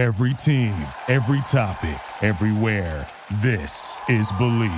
Every team, every topic, everywhere. This is Believe.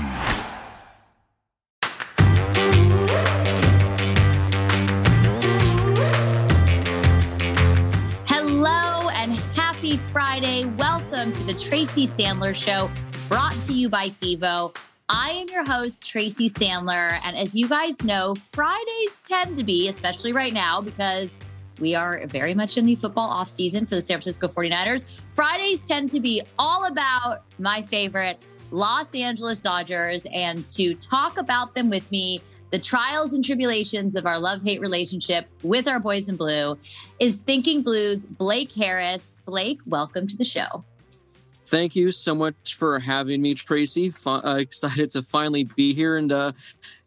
Hello and happy Friday. Welcome to the Tracy Sandler Show, brought to you by FIVO. I am your host, Tracy Sandler. And as you guys know, Fridays tend to be, especially right now, because we are very much in the football off season for the San Francisco 49ers. Fridays tend to be all about my favorite Los Angeles Dodgers. And to talk about them with me, the trials and tribulations of our love hate relationship with our boys in blue, is Thinking Blues Blake Harris. Blake, welcome to the show. Thank you so much for having me, Tracy. F- uh, excited to finally be here, and uh,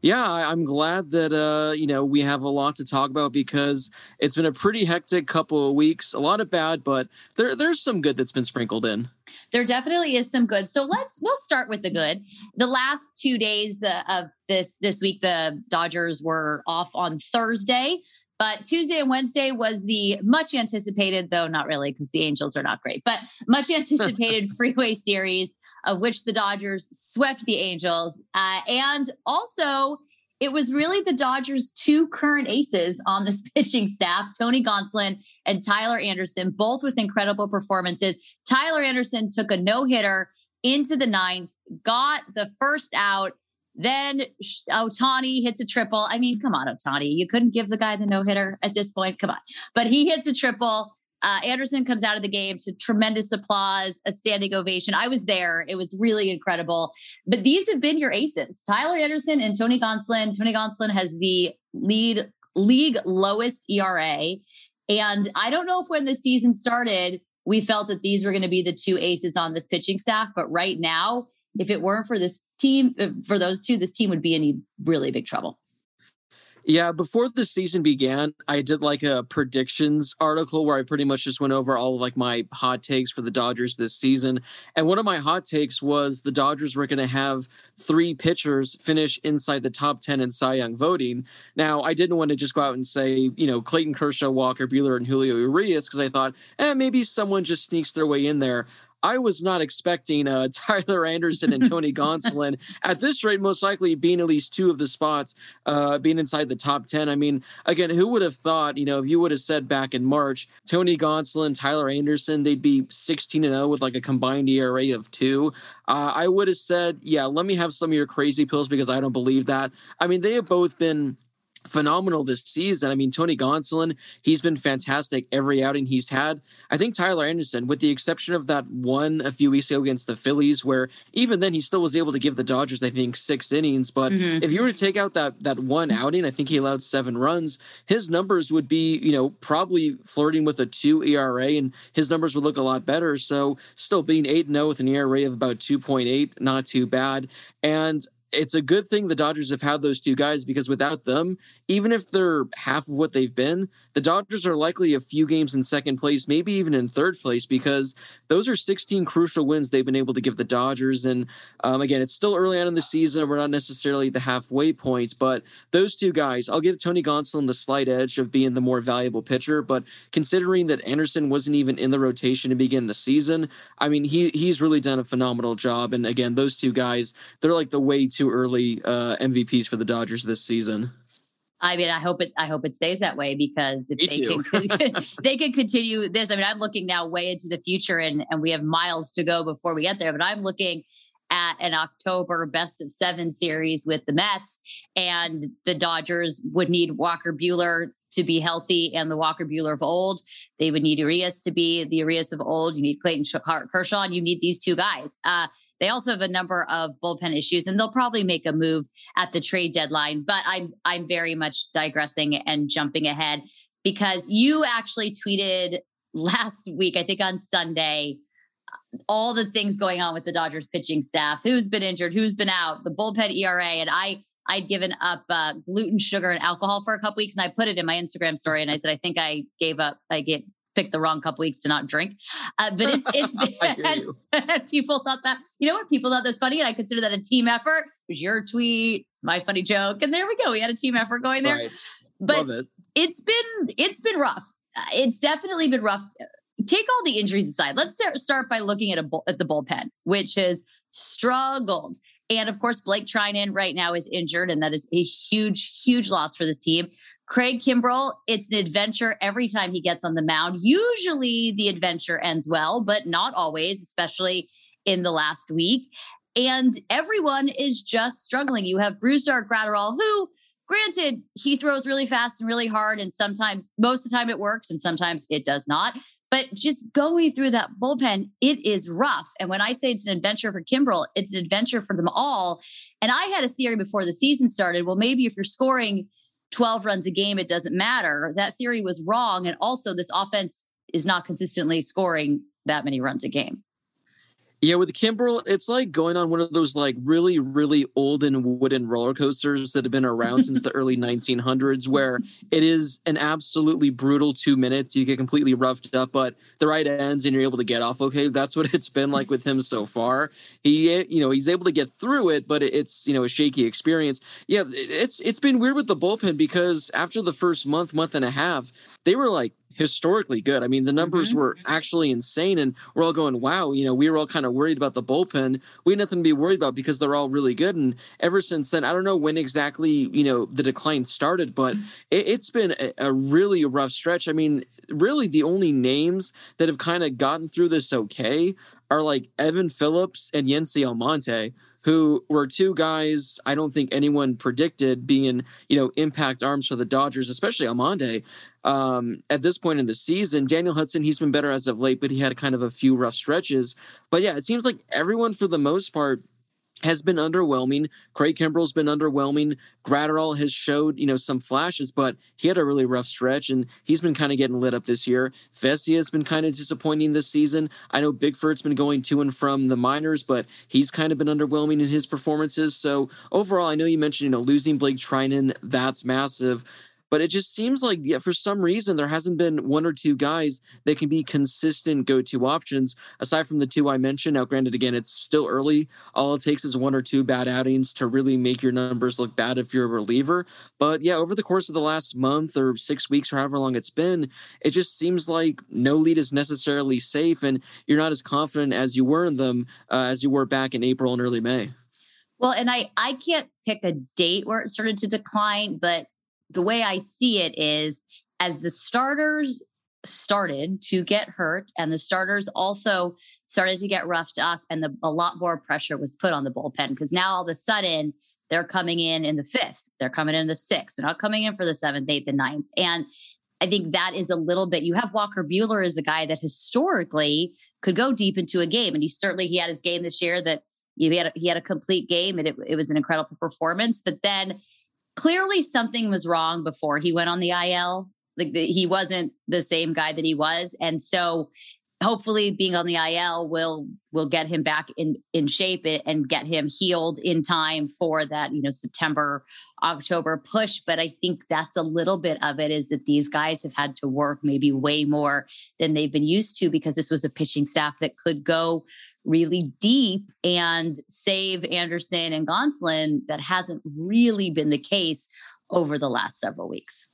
yeah, I- I'm glad that uh, you know we have a lot to talk about because it's been a pretty hectic couple of weeks. A lot of bad, but there there's some good that's been sprinkled in. There definitely is some good. So let's we'll start with the good. The last two days the, of this this week, the Dodgers were off on Thursday. But Tuesday and Wednesday was the much anticipated, though not really because the Angels are not great, but much anticipated freeway series of which the Dodgers swept the Angels. Uh, and also, it was really the Dodgers' two current aces on this pitching staff, Tony Gonsolin and Tyler Anderson, both with incredible performances. Tyler Anderson took a no hitter into the ninth, got the first out. Then Ohtani hits a triple. I mean, come on, Ohtani. You couldn't give the guy the no hitter at this point. Come on. But he hits a triple. Uh, Anderson comes out of the game to tremendous applause, a standing ovation. I was there. It was really incredible. But these have been your aces Tyler Anderson and Tony Gonsolin. Tony Gonsolin has the lead league lowest ERA. And I don't know if when the season started, we felt that these were going to be the two aces on this pitching staff. But right now, if it weren't for this team, uh, for those two, this team would be in really big trouble. Yeah, before the season began, I did like a predictions article where I pretty much just went over all of like my hot takes for the Dodgers this season. And one of my hot takes was the Dodgers were going to have three pitchers finish inside the top 10 in Cy Young voting. Now, I didn't want to just go out and say, you know, Clayton Kershaw, Walker Buehler, and Julio Urias because I thought, eh, maybe someone just sneaks their way in there. I was not expecting uh, Tyler Anderson and Tony Gonsolin at this rate, most likely being at least two of the spots, uh, being inside the top 10. I mean, again, who would have thought, you know, if you would have said back in March, Tony Gonsolin, Tyler Anderson, they'd be 16 and 0 with like a combined ERA of two. Uh, I would have said, yeah, let me have some of your crazy pills because I don't believe that. I mean, they have both been phenomenal this season. I mean, Tony Gonsolin, he's been fantastic every outing he's had. I think Tyler Anderson, with the exception of that one a few weeks ago against the Phillies, where even then he still was able to give the Dodgers, I think, six innings. But mm-hmm. if you were to take out that that one outing, I think he allowed seven runs. His numbers would be, you know, probably flirting with a two ERA, and his numbers would look a lot better. So still being eight and 0 with an ERA of about two point eight, not too bad. And it's a good thing the Dodgers have had those two guys because without them, even if they're half of what they've been, the Dodgers are likely a few games in second place, maybe even in third place, because those are 16 crucial wins they've been able to give the Dodgers. And um, again, it's still early on in the season. We're not necessarily the halfway point, but those two guys, I'll give Tony Gonsolin the slight edge of being the more valuable pitcher. But considering that Anderson wasn't even in the rotation to begin the season, I mean, he he's really done a phenomenal job. And again, those two guys, they're like the way too early uh, MVPs for the Dodgers this season. I mean, I hope it. I hope it stays that way because if they can, they can continue this. I mean, I'm looking now way into the future, and and we have miles to go before we get there. But I'm looking at an October best of seven series with the Mets, and the Dodgers would need Walker Buehler to be healthy and the Walker Buehler of old. They would need Urias to be the Urias of old. You need Clayton Kershaw, and you need these two guys. Uh, they also have a number of bullpen issues, and they'll probably make a move at the trade deadline. But I'm I'm very much digressing and jumping ahead because you actually tweeted last week, I think on Sunday, all the things going on with the Dodgers pitching staff, who's been injured, who's been out, the bullpen ERA, and I I'd given up uh, gluten, sugar, and alcohol for a couple weeks, and I put it in my Instagram story, and I said I think I gave up. I get picked the wrong couple weeks to not drink, uh, but it's it's people thought that you know what people thought that was funny, and I consider that a team effort. It was your tweet, my funny joke, and there we go. We had a team effort going there. Right. But it. it's been it's been rough. Uh, it's definitely been rough take all the injuries aside. Let's start by looking at a at the bullpen, which has struggled. And of course, Blake Treinen right now is injured, and that is a huge, huge loss for this team. Craig Kimbrel, it's an adventure every time he gets on the mound. Usually the adventure ends well, but not always, especially in the last week. And everyone is just struggling. You have Brusdar Graterol, who, granted, he throws really fast and really hard, and sometimes, most of the time, it works, and sometimes it does not. But just going through that bullpen, it is rough. And when I say it's an adventure for Kimbrel, it's an adventure for them all. And I had a theory before the season started. Well, maybe if you're scoring 12 runs a game, it doesn't matter. That theory was wrong. And also, this offense is not consistently scoring that many runs a game. Yeah, with Kimbrel, it's like going on one of those like really, really old and wooden roller coasters that have been around since the early 1900s, where it is an absolutely brutal two minutes. You get completely roughed up, but the right ends and you're able to get off okay. That's what it's been like with him so far. He, you know, he's able to get through it, but it's you know a shaky experience. Yeah, it's it's been weird with the bullpen because after the first month, month and a half, they were like historically good. I mean, the numbers mm-hmm. were actually insane, and we're all going, "Wow!" You know, we were all kind of worried about the bullpen. We had nothing to be worried about because they're all really good. And ever since then, I don't know when exactly you know the decline started, but mm-hmm. it, has been a, a, really rough stretch. I mean, really, the only names that have kind of gotten through this okay are like Evan Phillips and Yency Almonte who were two guys I don't think anyone predicted being, you know, impact arms for the Dodgers, especially Almonte. Um, at this point in the season, Daniel Hudson, he's been better as of late, but he had kind of a few rough stretches. But yeah, it seems like everyone for the most part has been underwhelming. Craig Kimbrel's been underwhelming. Graterol has showed, you know, some flashes, but he had a really rough stretch and he's been kind of getting lit up this year. Vesia has been kind of disappointing this season. I know Bickford's been going to and from the minors, but he's kind of been underwhelming in his performances. So overall, I know you mentioned, you know, losing Blake Treinen, that's massive. But it just seems like, yeah, for some reason, there hasn't been one or two guys that can be consistent go to options aside from the two I mentioned. Now, granted, again, it's still early. All it takes is one or two bad outings to really make your numbers look bad if you're a reliever. But yeah, over the course of the last month or six weeks or however long it's been, it just seems like no lead is necessarily safe and you're not as confident as you were in them uh, as you were back in April and early May. Well, and I I can't pick a date where it started to decline, but the way I see it is as the starters started to get hurt and the starters also started to get roughed up and the, a lot more pressure was put on the bullpen because now all of a sudden they're coming in in the fifth they're coming in the sixth they're not coming in for the seventh eighth and ninth and I think that is a little bit. You have Walker Buehler as a guy that historically could go deep into a game, and he certainly he had his game this year that he had a, he had a complete game, and it, it was an incredible performance. But then clearly something was wrong before he went on the IL. Like he wasn't the same guy that he was, and so hopefully being on the IL will will get him back in in shape and get him healed in time for that you know September October push but I think that's a little bit of it is that these guys have had to work maybe way more than they've been used to because this was a pitching staff that could go really deep and save Anderson and Gonsolin that hasn't really been the case over the last several weeks.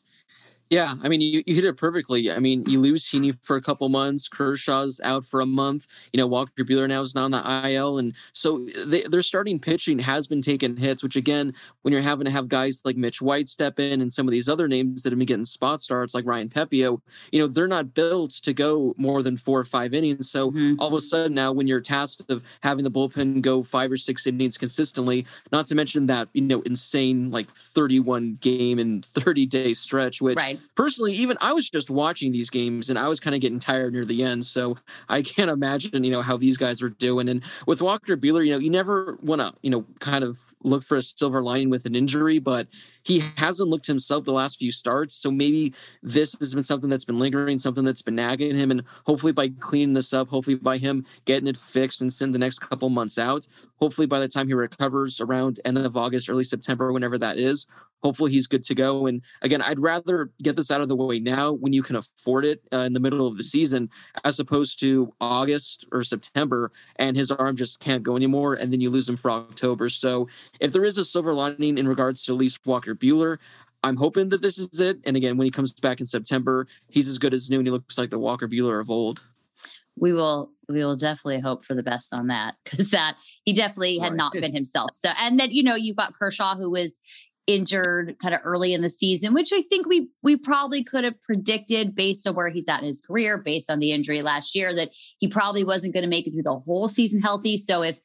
Yeah, I mean, you, you hit it perfectly. I mean, you lose Heaney for a couple months. Kershaw's out for a month. You know, Walker Buehler now is not on the IL, and so they, their starting pitching has been taking hits. Which again, when you're having to have guys like Mitch White step in and some of these other names that have been getting spot starts like Ryan Pepiot, you know, they're not built to go more than four or five innings. So mm-hmm. all of a sudden now, when you're tasked of having the bullpen go five or six innings consistently, not to mention that you know insane like 31 game and 30 day stretch, which right personally, even I was just watching these games and I was kind of getting tired near the end. So I can't imagine, you know, how these guys were doing. And with Walker Buehler, you know, you never want to, you know, kind of look for a silver lining with an injury, but he hasn't looked himself the last few starts. So maybe this has been something that's been lingering, something that's been nagging him. And hopefully by cleaning this up, hopefully by him getting it fixed and send the next couple months out, hopefully by the time he recovers around end of August, early September, whenever that is, hopefully he's good to go. And again, I'd rather get this out of the way now when you can afford it uh, in the middle of the season, as opposed to August or September and his arm just can't go anymore, and then you lose him for October. So if there is a silver lining in regards to at least Walker Buehler, I'm hoping that this is it. And again, when he comes back in September, he's as good as new and he looks like the Walker Buehler of old. we will we will definitely hope for the best on that because that he definitely had right. not been himself. So and then you know you've got Kershaw who was injured kind of early in the season, which I think we we probably could have predicted based on where he's at in his career, based on the injury last year, that he probably wasn't going to make it through the whole season healthy. So if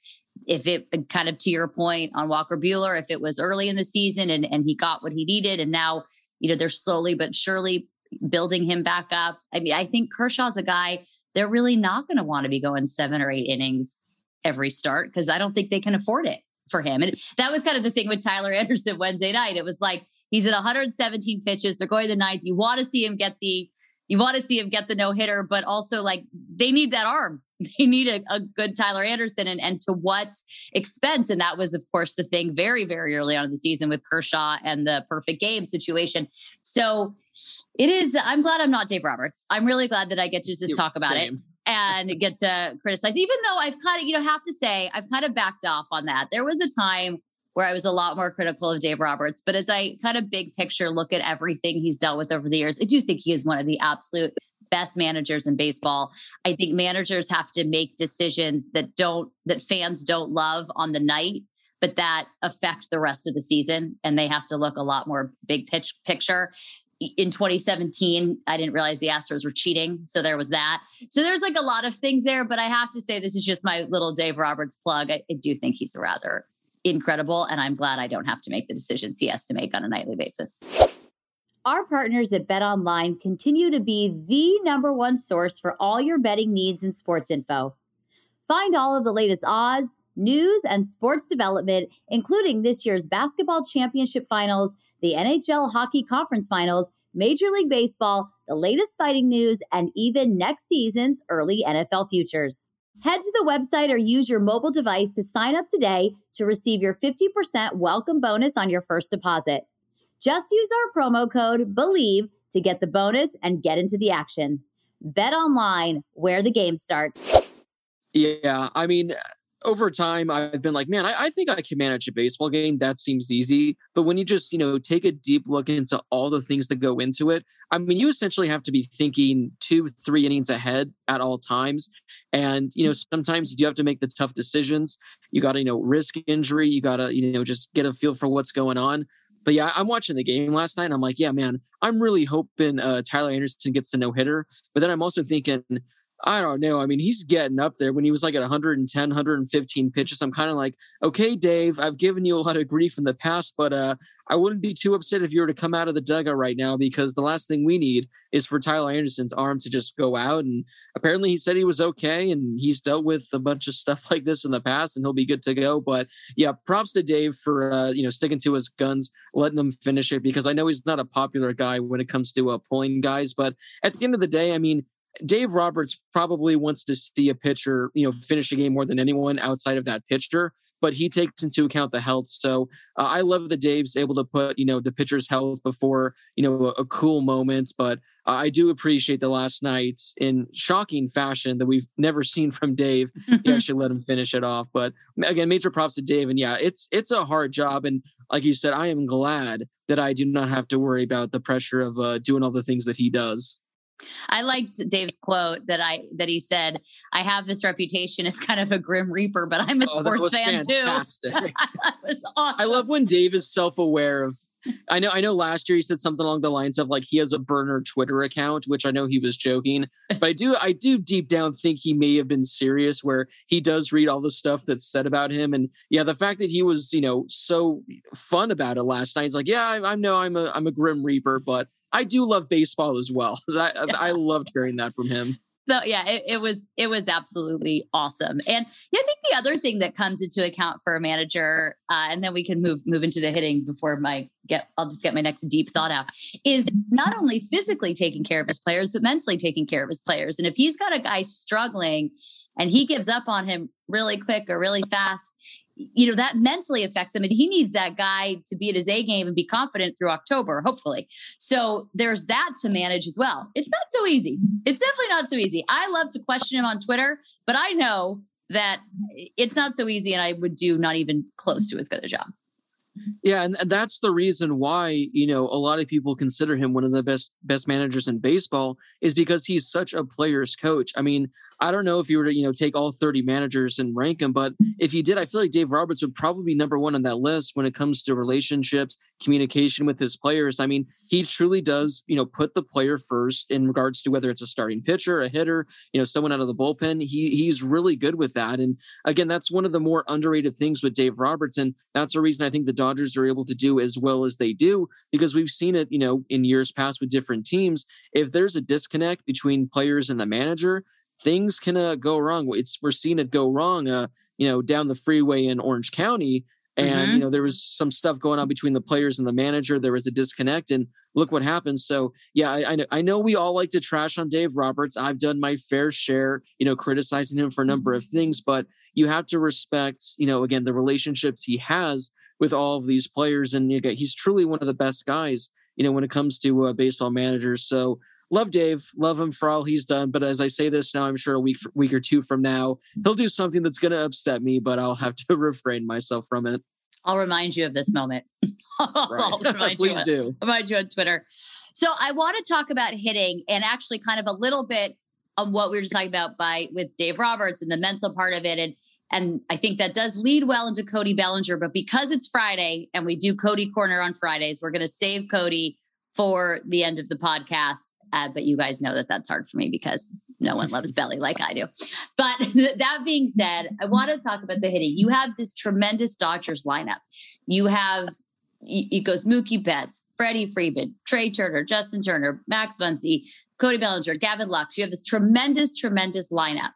if it uh, kind of to your point on Walker Buehler, if it was early in the season and and he got what he needed, and now you know they're slowly but surely building him back up. I mean, I think Kershaw's a guy they're really not going to want to be going seven or eight innings every start because I don't think they can afford it for him. And that was kind of the thing with Tyler Anderson Wednesday night. It was like he's at 117 pitches. They're going the ninth. You want to see him get the you want to see him get the no hitter, but also like they need that arm. They need a, a, good Tyler Anderson and, and to what expense? And that was, of course, the thing very, very early on in the season with Kershaw and the perfect game situation. So it is, I'm glad I'm not Dave Roberts. I'm really glad that I get to just talk about Same. it and get to criticize, even though I've kind of, you know, have to say, I've kind of backed off on that. There was a time where I was a lot more critical of Dave Roberts, but as I kind of big picture look at everything he's dealt with over the years, I do think he is one of the absolute best managers in baseball. I think managers have to make decisions that don't, that fans don't love on the night but that affect the rest of the season and they have to look a lot more big pitch picture in 2017, I didn't realize the Astros were cheating. So there was that. So there's like a lot of things there, but I have to say, this is just my little Dave Roberts plug. I, I do think he's rather incredible. And I'm glad I don't have to make the decisions he has to make on a nightly basis. Our partners at Bet Online continue to be the number one source for all your betting needs and sports info. Find all of the latest odds, news, and sports development, including this year's basketball championship finals the NHL Hockey Conference Finals, Major League Baseball, the latest fighting news, and even next season's early NFL futures. Head to the website or use your mobile device to sign up today to receive your 50% welcome bonus on your first deposit. Just use our promo code BELIEVE to get the bonus and get into the action. Bet online, where the game starts. Yeah, I mean, over time, I've been like, man, I, I, think I can manage a baseball game. That seems easy. But when you just, you know, take a deep look into all the things that go into it, I mean, you essentially have to be thinking two, three innings ahead at all times. And, you know, sometimes you do have to make the tough decisions. You got to, you know, risk injury. You got to, you know, just get a feel for what's going on. But yeah, I'm watching the game last night. and I'm like, yeah, man, I'm really hoping uh, Tyler Anderson gets a no hitter. But then I'm also thinking, I don't know. I mean, he's getting up there when he was like at 110, 115 pitches. I'm kind of like, okay, Dave, I've given you a lot of grief in the past, but uh, I wouldn't be too upset if you were to come out of the dugout right now because the last thing we need is for Tyler Anderson's arm to just go out. And apparently he said he was okay and he's dealt with a bunch of stuff like this in the past and he'll be good to go. But yeah, props to Dave for, uh, you know, sticking to his guns, letting him finish it because I know he's not a popular guy when it comes to uh, pulling guys. But at the end of the day, I mean, Dave Roberts probably wants to see a pitcher, you know, finish a game more than anyone outside of that pitcher, but he takes into account the health. So uh, I love that Dave's able to put, you know, the pitcher's health before, you know, a, a cool moment. But uh, I do appreciate the last night in shocking fashion that we've never seen from Dave. he actually let him finish it off. But again, major props to Dave. And yeah, it's it's a hard job. And like you said, I am glad that I do not have to worry about the pressure of uh, doing all the things that he does. I liked Dave's quote that I that he said, "I have this reputation as kind of a grim reaper, but I'm a oh, sports fan fantastic. too." awesome. I love when Dave is self-aware of I know I know last year he said something along the lines of like he has a burner Twitter account, which I know he was joking, but I do I do deep down think he may have been serious where he does read all the stuff that's said about him and yeah, the fact that he was, you know, so fun about it last night. He's like, "Yeah, I, I know I'm a I'm a grim reaper, but I do love baseball as well." I yeah. I loved hearing that from him no, yeah, it, it, was it was absolutely awesome. And yeah, I think the other thing that comes into account for a manager, uh, and then we can move move into the hitting before my get I'll just get my next deep thought out, is not only physically taking care of his players, but mentally taking care of his players. And if he's got a guy struggling and he gives up on him really quick or really fast, you know that mentally affects him and he needs that guy to be at his a game and be confident through october hopefully. So there's that to manage as well. It's not so easy. It's definitely not so easy. I love to question him on twitter but i know that it's not so easy and i would do not even close to as good a job Yeah, and, and that's the reason why, you know, a lot of people consider him one of the best best managers in baseball is because he's such a player's coach. I mean, I don't know if you were to, you know, take all 30 managers and rank them, but if you did, I feel like Dave Roberts would probably be number 1 on that list when it comes to relationships, communication with his players. I mean, he truly does, you know, put the player first in regards to whether it's a starting pitcher, a hitter, you know, someone out of the bullpen. He he's really good with that. And again, that's one of the more underrated things with Dave Roberts and that's the reason I think the Dodgers are able to do as well as they do because we've seen it, you know, in years past with different teams. If there's a disconnect between players and the manager, things can uh, go wrong. It's we're seeing it go wrong, uh, you know, down the freeway in Orange County. And mm-hmm. you know there was some stuff going on between the players and the manager. There was a disconnect, and look what happened. So yeah, I, I know, I know we all like to trash on Dave Roberts. I've done my fair share, you know, criticizing him for a number of things, but you have to respect, you know, again the relationships he has with all of these players. And he's truly one of the best guys, you know, when it comes to uh, baseball managers. So love Dave, love him for all he's done. But as I say this now, I'm sure a week, week or two from now, he'll do something that's going to upset me, but I'll have to refrain myself from it. I'll remind you of this moment. Right. Please you, do. Remind you on Twitter. So I want to talk about hitting and actually kind of a little bit on what we were just talking about by with Dave Roberts and the mental part of it. And and I think that does lead well into Cody Bellinger. But because it's Friday and we do Cody Corner on Fridays, we're going to save Cody for the end of the podcast. Uh, but you guys know that that's hard for me because no one loves Belly like I do. But that being said, I want to talk about the hitting. You have this tremendous Dodgers lineup. You have it goes Mookie Betts, Freddie Freeman, Trea Turner, Justin Turner, Max Muncy, Cody Bellinger, Gavin Lux. You have this tremendous, tremendous lineup.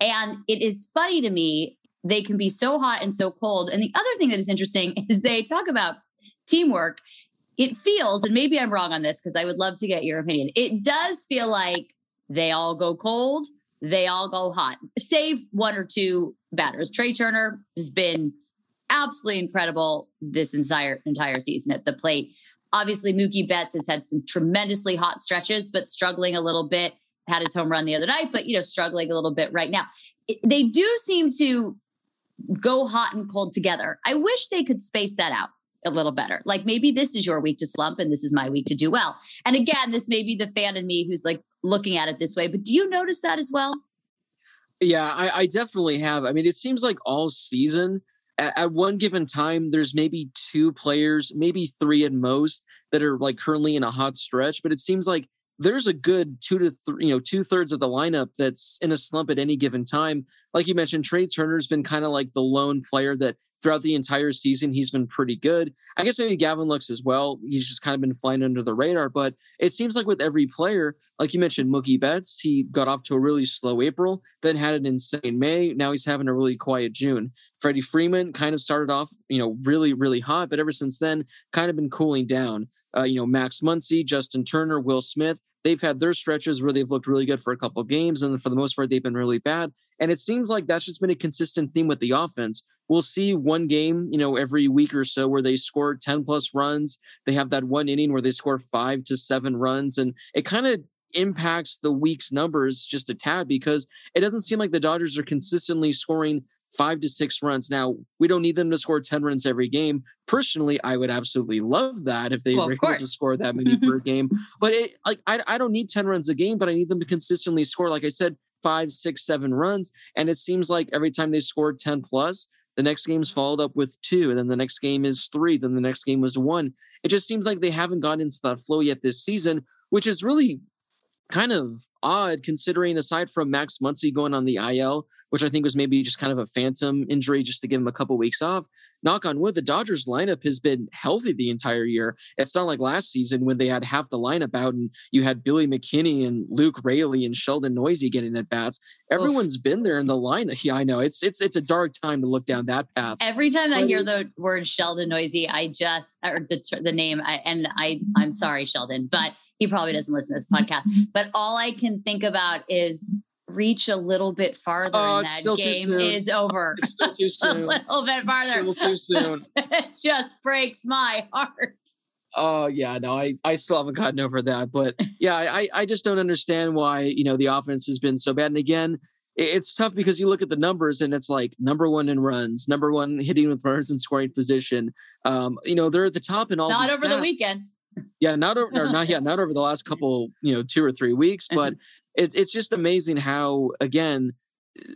And it is funny to me, they can be so hot and so cold. And the other thing that is interesting is they talk about teamwork. It feels, and maybe I'm wrong on this because I would love to get your opinion. It does feel like they all go cold, they all go hot, save one or two batters. Trea Turner has been absolutely incredible this entire entire season at the plate. Obviously, Mookie Betts has had some tremendously hot stretches, but struggling a little bit had his home run the other night, but you know, struggling a little bit right now. They do seem to go hot and cold together. I wish they could space that out a little better. Like maybe this is your week to slump and this is my week to do well. And again, this may be the fan in me who's like looking at it this way, but do you notice that as well? Yeah, I, I definitely have. I mean, it seems like all season, at, at one given time, there's maybe two players, maybe three at most, that are like currently in a hot stretch. But it seems like there's a good two to three, you know, two thirds of the lineup that's in a slump at any given time. Like you mentioned, Trea Turner's been kind of like the lone player that throughout the entire season he's been pretty good. I guess maybe Gavin Lux as well. He's just kind of been flying under the radar. But it seems like with every player, like you mentioned, Mookie Betts, he got off to a really slow April, then had an insane May. Now he's having a really quiet June. Freddie Freeman kind of started off, you know, really, really hot, but ever since then, kind of been cooling down. Uh, you know, Max Muncy, Justin Turner, Will Smith, they've had their stretches where they've looked really good for a couple of games, and for the most part, they've been really bad. And it seems like that's just been a consistent theme with the offense. We'll see one game, you know, every week or so where they score 10 plus runs. They have that one inning where they score five to seven runs, and it kind of impacts the week's numbers just a tad because it doesn't seem like the Dodgers are consistently scoring five to six runs. Now, we don't need them to score 10 runs every game. Personally, I would absolutely love that if they well, were able to score that many mm-hmm. per game. But it like I, I don't need 10 runs a game, but I need them to consistently score, like I said, five, six, seven runs. And it seems like every time they score 10 plus, the next game's followed up with two, and then the next game is three, then the next game was one. It just seems like they haven't gotten into that flow yet this season, which is really kind of odd considering aside from Max Muncy going on the IL, which I think was maybe just kind of a phantom injury just to give him a couple weeks off. Knock on wood, the Dodgers lineup has been healthy the entire year. It's not like last season when they had half the lineup out and you had Billy McKinney and Luke Raley and Sheldon Neuse getting at bats. Everyone's Oof. been there in the lineup. Yeah, I know it's it's it's a dark time to look down that path. Every time but I hear the word Sheldon Neuse, I just or the the name I, and I I'm sorry Sheldon, but he probably doesn't listen to this podcast. But all I can think about is reach a little bit farther oh, and that game is over. It's still too soon. a little bit farther. Still too soon. it just breaks my heart. Oh yeah, no, I, I still haven't gotten over that. But yeah, I, I just don't understand why, you know, the offense has been so bad. And again, it's tough because you look at the numbers and it's like number one in runs, number one hitting with runners in scoring position. Um, you know, they're at the top in all. Not over stats. the weekend. Yeah, not over, not yeah, not over the last couple, you know, two or three weeks, but it's it's just amazing how again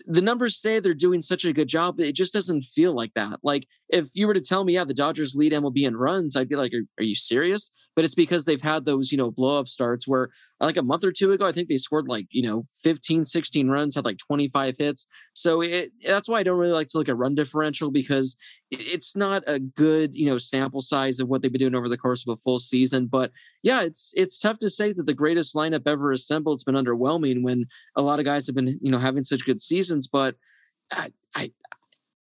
the numbers say they're doing such a good job, but it just doesn't feel like that. Like if you were to tell me, yeah, the Dodgers lead MLB in runs, I'd be like, are, are you serious? But it's because they've had those, you know, blow up starts where uh, like a month or two ago, I think they scored like, you know, 15, 16 runs, had like 25 hits. So it, that's why I don't really like to look at run differential because it's not a good, you know, sample size of what they've been doing over the course of a full season. But yeah, it's it's tough to say that the greatest lineup ever assembled has been underwhelming when a lot of guys have been, you know, having such good seasons. But I I,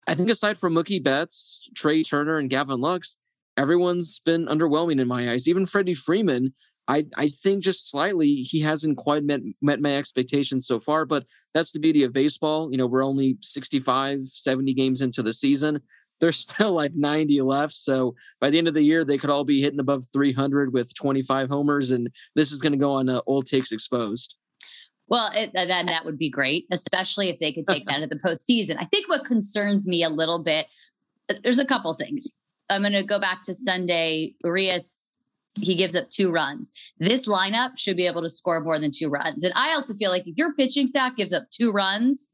I think aside from Mookie Betts, Trea Turner, and Gavin Lux, everyone's been underwhelming in my eyes. Even Freddie Freeman, I, I think just slightly he hasn't quite met met my expectations so far, but that's the beauty of baseball. You know, we're only 65, 70 games into the season. There's still like 90 left. So by the end of the year, they could all be hitting above 300 with 25 homers. And this is going to go on uh, old takes exposed. Well, it, then that would be great, especially if they could take that at the postseason. I think what concerns me a little bit, uh, there's a couple things. I'm going to go back to Sunday. Urias, he gives up two runs. This lineup should be able to score more than two runs. And I also feel like if your pitching staff gives up two runs,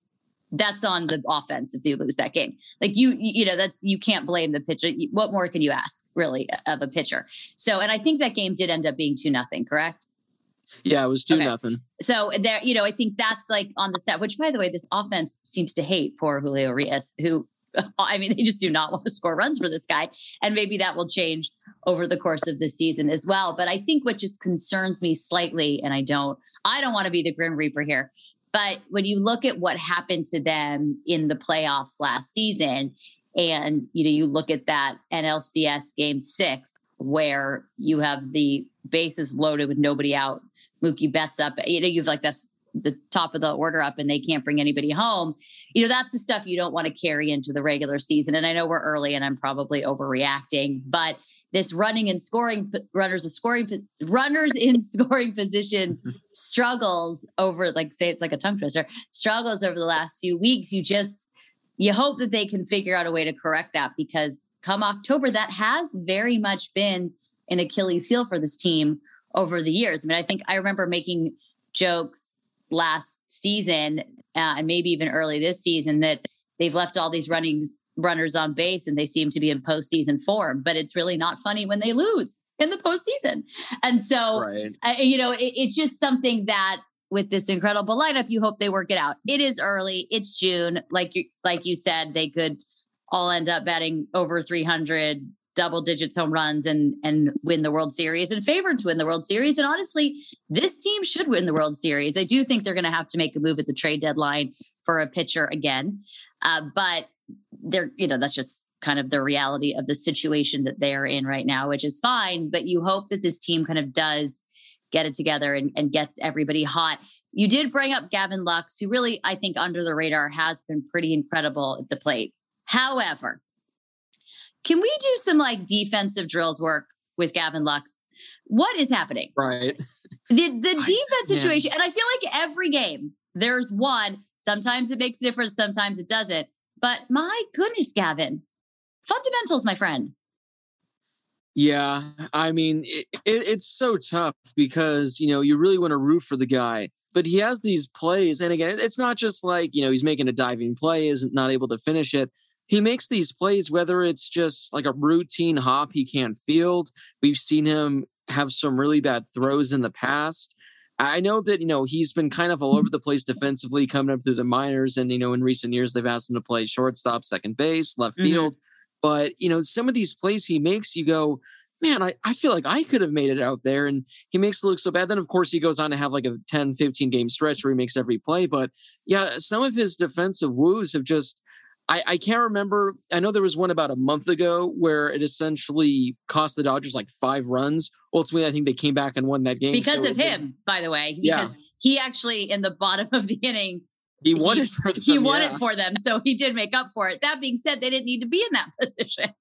that's on the offense if you lose that game. Like you, you know, that's you can't blame the pitcher. What more can you ask really of a pitcher? So, and I think that game did end up being two nothing, correct? Yeah, it was two okay. nothing. So there, you know, I think that's like on the set. Which, by the way, this offense seems to hate poor Julio Urias, who I mean, they just do not want to score runs for this guy. And maybe that will change over the course of the season as well. But I think what just concerns me slightly, and I don't, I don't want to be the Grim Reaper here. But when you look at what happened to them in the playoffs last season, and you know, you look at that NLCS game six, where you have the bases loaded with nobody out, Mookie Betts up, you know, you've like this the top of the order up and they can't bring anybody home. You know, that's the stuff you don't want to carry into the regular season. And I know we're early and I'm probably overreacting, but this running and scoring runners of scoring runners in scoring position struggles over like say it's like a tongue twister, struggles over the last few weeks. You just you hope that they can figure out a way to correct that because come October that has very much been an Achilles heel for this team over the years. I mean, I think I remember making jokes last season uh, and maybe even early this season that they've left all these running runners on base and they seem to be in postseason form. But it's really not funny when they lose in the postseason. And so, right. uh, you know, it, it's just something that with this incredible lineup, you hope they work it out. It is early. It's June. Like you, like you said, they could all end up betting over 300 double digits home runs and and win the World Series and favored to win the World Series. And honestly, this team should win the World Series. I do think they're going to have to make a move at the trade deadline for a pitcher again, uh, but they're you know that's just kind of the reality of the situation that they are in right now, which is fine. But you hope that this team kind of does get it together and, and gets everybody hot. You did bring up Gavin Lux, who really, I think, under the radar has been pretty incredible at the plate. However, can we do some like defensive drills work with Gavin Lux? What is happening? Right. The the defense situation, and I feel like every game there's one. Sometimes it makes a difference, sometimes it doesn't. But my goodness, Gavin, fundamentals, my friend. Yeah, I mean, it, it, it's so tough because you know you really want to root for the guy, but he has these plays, and again, it's not just like you know he's making a diving play, is not able to finish it he makes these plays, whether it's just like a routine hop he can't field. We've seen him have some really bad throws in the past. I know that, you know, he's been kind of all over the place defensively coming up through the minors. And, you know, in recent years, they've asked him to play shortstop, second base, left mm-hmm. field. But, you know, some of these plays he makes, you go, man, I, I feel like I could have made it out there. And he makes it look so bad. Then, of course, he goes on to have like a 10, 15 game stretch where he makes every play. But yeah, some of his defensive woos have just, I, I can't remember. I know there was one about a month ago where it essentially cost the Dodgers like five runs. Ultimately, I think they came back and won that game because so of him. by the way, because yeah. he actually in the bottom of the inning he won he, it for them. He won yeah. it for them, so he did make up for it. That being said, they didn't need to be in that position.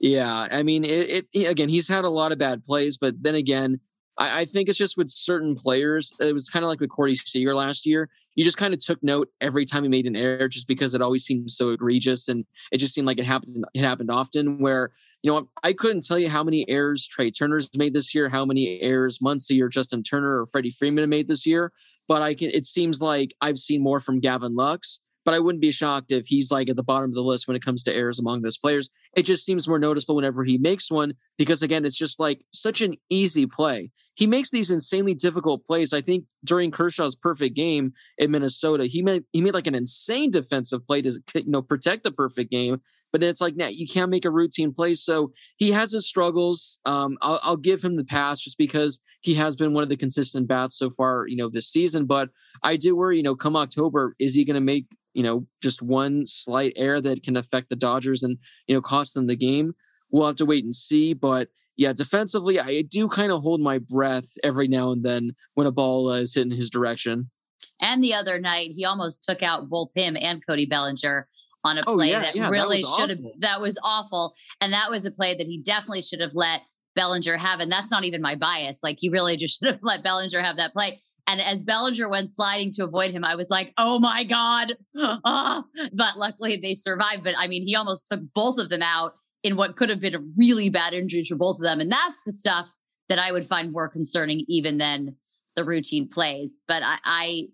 Yeah, I mean, it, it again. He's had a lot of bad plays, but then again, I, I think it's just with certain players. It was kind of like with Corey Seager last year. You just kind of took note every time he made an error, just because it always seemed so egregious, and it just seemed like it happened. It happened often. Where you know I couldn't tell you how many errors Trea Turner's made this year, how many errors Muncy or Justin Turner or Freddie Freeman have made this year. But I can. It seems like I've seen more from Gavin Lux but I wouldn't be shocked if he's like at the bottom of the list when it comes to errors among those players. It just seems more noticeable whenever he makes one because again, it's just like such an easy play. He makes these insanely difficult plays. I think during Kershaw's perfect game in Minnesota, he made he made like an insane defensive play to you know protect the perfect game. But it's like now you can't make a routine play. So he has his struggles. Um, I'll, I'll give him the pass just because he has been one of the consistent bats so far, you know, this season. But I do worry, you know, come October, is he going to make you know, just one slight error that can affect the Dodgers and, you know, cost them the game. We'll have to wait and see. But yeah, defensively, I do kind of hold my breath every now and then when a ball uh, is hitting his direction. And the other night, he almost took out both him and Cody Bellinger on a oh, play oh, yeah, that yeah, really should have that was awful and that was a play that he definitely should have let Bellinger have. And that's not even my bias. Like he really just should have let Bellinger have that play. And as Bellinger went sliding to avoid him, I was like, oh my God. Ah. But luckily they survived. But I mean, he almost took both of them out in what could have been a really bad injury for both of them. And that's the stuff that I would find more concerning even than the routine plays. But I, I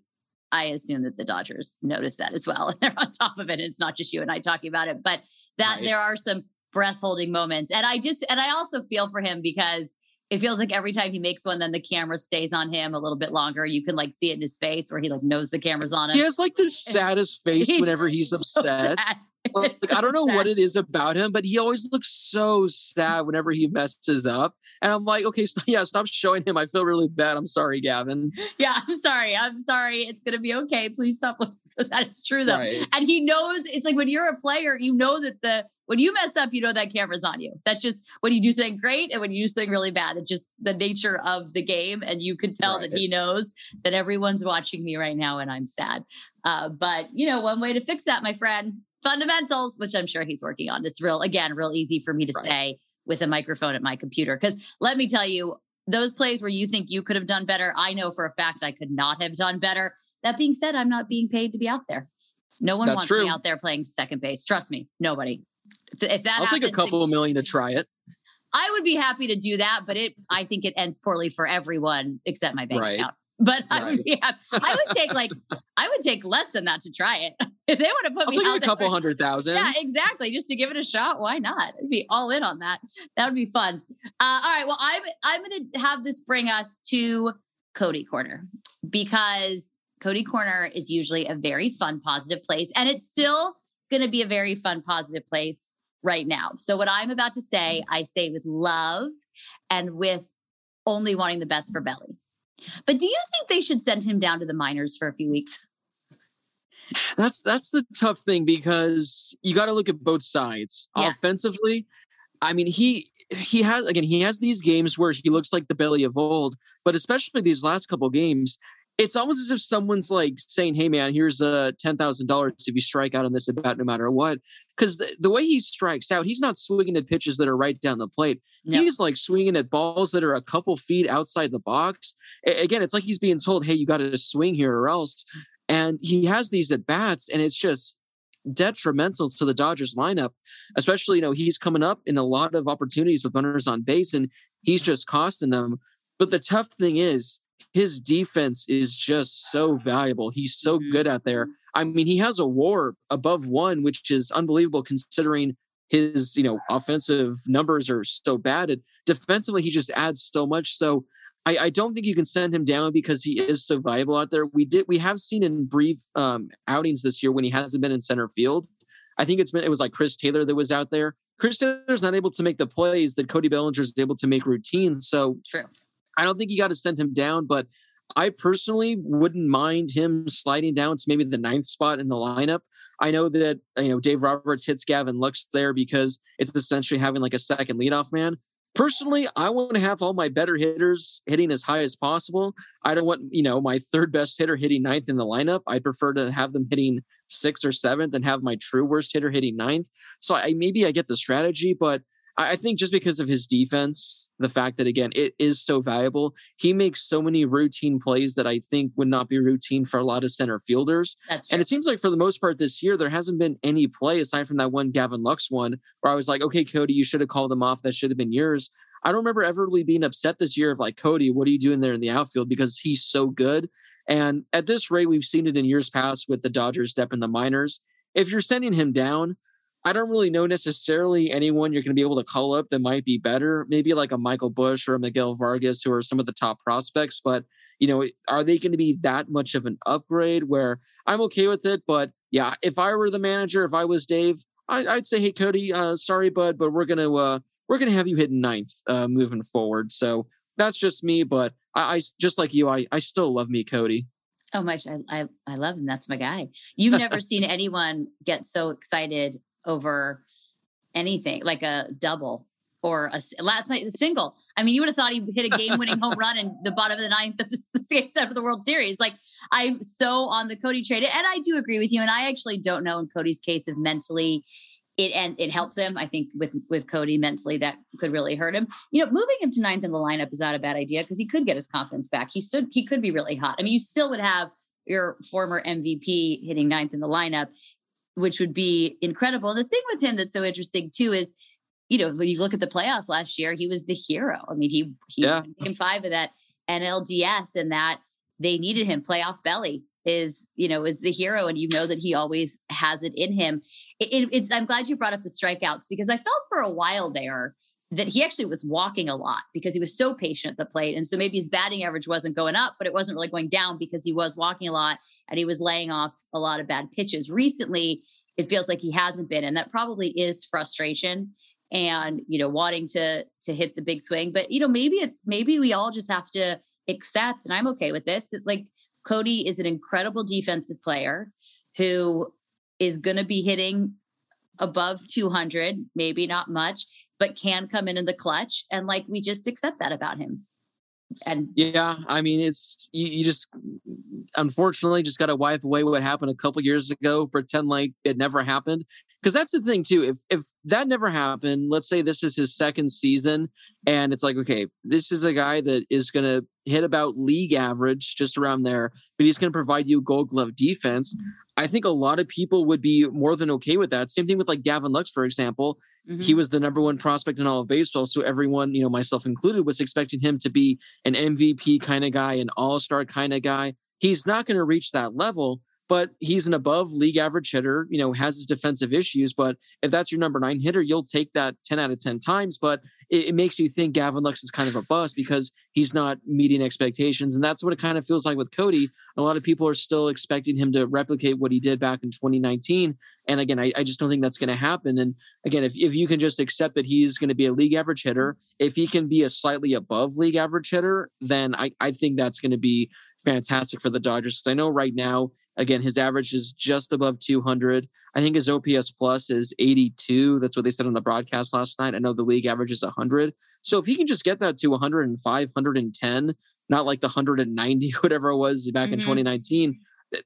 I assume that the Dodgers noticed that as well. And they're on top of it. And it's not just you and I talking about it, but that right. there are some breath holding moments. And I just, and I also feel for him because it feels like every time he makes one, then the camera stays on him a little bit longer. You can like see it in his face where he like knows the camera's on him. He has like the saddest face whenever he's upset. So like, so I don't know sad. what it is about him, but he always looks so sad whenever he messes up. And I'm like, okay, so, yeah, stop showing him. I feel really bad. I'm sorry, Gavin. Yeah, I'm sorry. I'm sorry. It's gonna be okay. Please stop looking so sad. It's true though. Right. And he knows it's like when you're a player, you know that the when you mess up, you know that camera's on you. That's just when you do something great and when you do something really bad. It's just the nature of the game. And you can tell right. that he knows that everyone's watching me right now and I'm sad. Uh, but you know, one way to fix that, my friend, fundamentals, which I'm sure he's working on. It's real, again, real easy for me to right. say with a microphone at my computer. Because let me tell you, those plays where you think you could have done better, I know for a fact I could not have done better. That being said, I'm not being paid to be out there. No one That's wants true. me out there playing second base. Trust me, nobody. If, if that I'll happens, take a couple of million to try it. I would be happy to do that, but it I think it ends poorly for everyone except my bank right. account. But right. I would be. I would take like I would take less than that to try it. if they want to put I'll me out a couple there, hundred thousand. Yeah, exactly. Just to give it a shot. Why not? I'd be all in on that. That would be fun. Uh, all right. Well, I'm I'm gonna have this bring us to Cody Corner because Cody Corner is usually a very fun, positive place, and it's still going to be a very fun, positive place right now. So, what I'm about to say, I say with love and with only wanting the best for Belly. But do you think they should send him down to the minors for a few weeks? That's that's the tough thing because you got to look at both sides. Offensively, I mean he he has again he has these games where he looks like the belly of old, but especially these last couple games, it's almost as if someone's like saying, "Hey, man, here's a uh, ten thousand dollars if you strike out on this about no matter what." Because the, the, way he strikes out, he's not swinging at pitches that are right down the plate. No. He's like swinging at balls that are a couple feet outside the box. A- again, it's like he's being told, "Hey, you got to swing here or else." And he has these at bats, and it's just detrimental to the Dodgers lineup. Especially, you know, he's coming up in a lot of opportunities with runners on base, and he's just costing them. But the tough thing is his defense is just so valuable. He's so good out there. Mm-hmm. I mean, he has a WAR above one, which is unbelievable considering his you know offensive numbers are so bad. And defensively, he just adds so much. So I, I, don't think you can send him down because he is so valuable out there. We did we have seen in brief um, outings this year when he hasn't been in center field. I think it's been it was like Chris Taylor that was out there. Chris Taylor's not able to make the plays that Cody Bellinger is able to make routines. So true. I don't think you got to send him down, but I personally wouldn't mind him sliding down to maybe the ninth spot in the lineup. I know that you know Dave Roberts hits Gavin Lux there because it's essentially having like a second leadoff man. Personally, I want to have all my better hitters hitting as high as possible. I don't want, you know, my third best hitter hitting ninth in the lineup. I prefer to have them hitting sixth or seventh and have my true worst hitter hitting ninth. So I maybe I get the strategy, but I think just because of his defense, the fact that again it is so valuable, he makes so many routine plays that I think would not be routine for a lot of center fielders. That's true. And it seems like for the most part this year, there hasn't been any play aside from that one Gavin Lux one where I was like, okay, Cody, you should have called them off. That should have been yours. I don't remember ever really being upset this year of like, Cody, what are you doing there in the outfield? Because he's so good. And at this rate, we've seen it in years past with the Dodgers step in the minors. If you're sending him down, I don't really know necessarily anyone you're going to be able to call up that might be better. Maybe like a Michael Busch or a Miguel Vargas, who are some of the top prospects. But, you know, are they going to be that much of an upgrade where I'm okay with it? But yeah, if I were the manager, if I was Dave, I, would say, hey, Cody, uh, sorry, bud, but we're going to, uh, we're to have you hit ninth uh, moving forward. So that's just me. But I, I just like you, I, I still love me, Cody. Oh my, I, I, I love him. That's my guy. You've never seen anyone get so excited over anything like a double or a last night single. I mean, you would have thought he hit a game-winning home run in the bottom of the ninth of the game set of the World Series. Like I'm so on the Cody trade, and I do agree with you. And I actually don't know in Cody's case if mentally it and it helps him. I think with with Cody mentally that could really hurt him. You know, moving him to ninth in the lineup is not a bad idea because he could get his confidence back. He should he could be really hot. I mean, you still would have your former MVP hitting ninth in the lineup, which would be incredible. And the thing with him that's so interesting too is, you know, when you look at the playoffs last year, he was the hero. I mean, he he yeah. game five of that NLDS and that they needed him playoff Belli is you know is the hero and you know that he always has it in him it, it, it's i'm glad you brought up the strikeouts because i felt for a while there that he actually was walking a lot because he was so patient at the plate. And so maybe his batting average wasn't going up but it wasn't really going down because he was walking a lot and he was laying off a lot of bad pitches. Recently it feels like he hasn't been and that probably is frustration and you know wanting to to hit the big swing. But you know maybe it's maybe we all just have to accept and i'm okay with this that like Cody is an incredible defensive player who is going to be hitting above 200, maybe not much, but can come in in the clutch. And like we just accept that about him and yeah i mean it's you, you just unfortunately just got to wipe away what happened a couple years ago pretend like it never happened because that's the thing too if if that never happened let's say this is his second season and it's like okay this is a guy that is going to hit about league average just around there but he's going to provide you gold glove defense I think a lot of people would be more than okay with that. Same thing with like Gavin Lux, for example. Mm-hmm. He was the number one prospect in all of baseball. So everyone, you know, myself included, was expecting him to be an MVP kind of guy, an all star kind of guy. He's not going to reach that level, but he's an above league average hitter, you know, has his defensive issues. But if that's your number nine hitter, you'll take that 10 out of 10 times. But it, it, makes you think Gavin Lux is kind of a bust because he's not meeting expectations. And that's what it kind of feels like with Cody. A lot of people are still expecting him to replicate what he did back in 2019. And again, I, I just don't think that's going to happen. And again, if, if you can just accept that he's going to be a league average hitter, if he can be a slightly above league average hitter, then I, I think that's going to be fantastic for the Dodgers. Because I know right now, again, his average is just above 200. I think his OPS plus is 82. That's what they said on the broadcast last night. I know the league average is 100. So if he can just get that to 105, 110, not like the 190, whatever it was back mm-hmm. in 2019,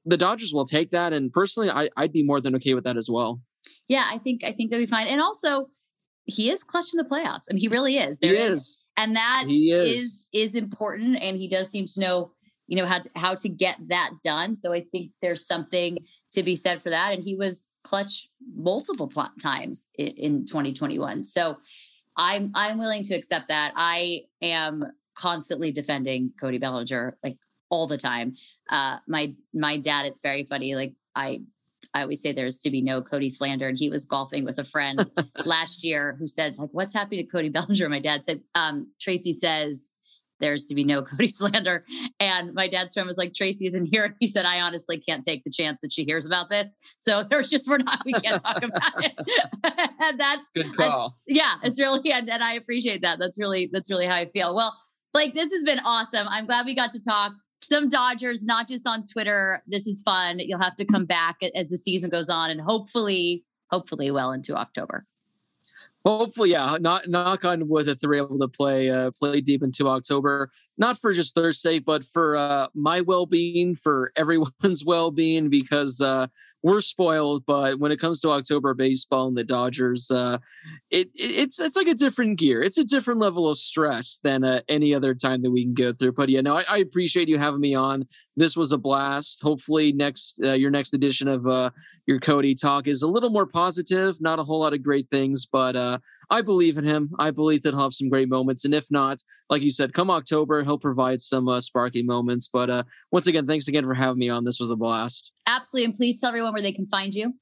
the Dodgers will take that. And personally, I, I'd be more than okay with that as well. Yeah, I think I think that'd be fine. And also, he is clutch in the playoffs. I mean, he really is. There he is. is. and that he is. is is important. And he does seem to know you know how to how to get that done. So i think there's something to be said for that. And he was clutch multiple pl- times in, in 2021 so i'm i'm willing to accept that. I am constantly defending cody bellinger like all the time. Uh my my dad it's very funny like i I always say there's to be no Cody slander. And he was golfing with a friend last year who said, like, what's happening to Cody Bellinger? My dad said, um, Tracy says there's to be no Cody slander. And my dad's friend was like, Tracy isn't here. And he said, I honestly can't take the chance that she hears about this. So there's just, we're not, we can't talk about it. and that's good call. yeah, it's really, and, and I appreciate that. That's really, that's really how I feel. Well, like this has been awesome. I'm glad we got to talk some Dodgers, not just on Twitter. This is fun. You'll have to come back as the season goes on and hopefully, hopefully well into October hopefully, yeah, not knock on wood that they're able to play uh, play deep into October. Not for just their sake, but for uh, my well being, for everyone's well being, because uh, we're spoiled, but when it comes to October baseball and the Dodgers, uh, it, it, it's it's like a different gear. It's a different level of stress than uh, any other time that we can go through. But yeah, no, I, I, appreciate you having me on. This was a blast. Hopefully, next uh, your next edition of uh, your Cody talk is a little more positive. Not a whole lot of great things, but I believe in him. I believe that he'll have some great moments, and if not, like you said, come October, he'll provide some uh, sparky moments. But uh, once again, thanks again for having me on. This was a blast. Absolutely. And please tell everyone where they can find you.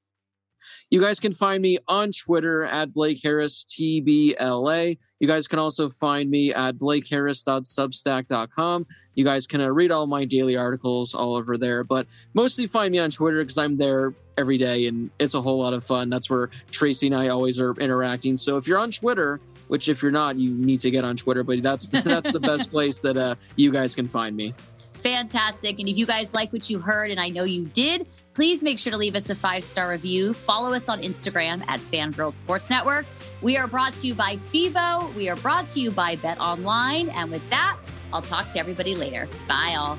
You guys can find me on Twitter at Blake Harris TBLA. You guys can also find me at blakeharris.substack.com. You guys can uh, read all my daily articles all over there, but mostly find me on Twitter because I'm there every day and it's a whole lot of fun. That's where Tracy and I always are interacting. So if you're on Twitter, which if you're not, you need to get on Twitter, but that's that's the best place that uh, you guys can find me fantastic. And if you guys like what you heard, and I know you did, please make sure to leave us a five star review. Follow us on Instagram at Fangirl Sports Network. We are brought to you by FIVO. We are brought to you by Bet Online. And with that, I'll talk to everybody later. Bye, all.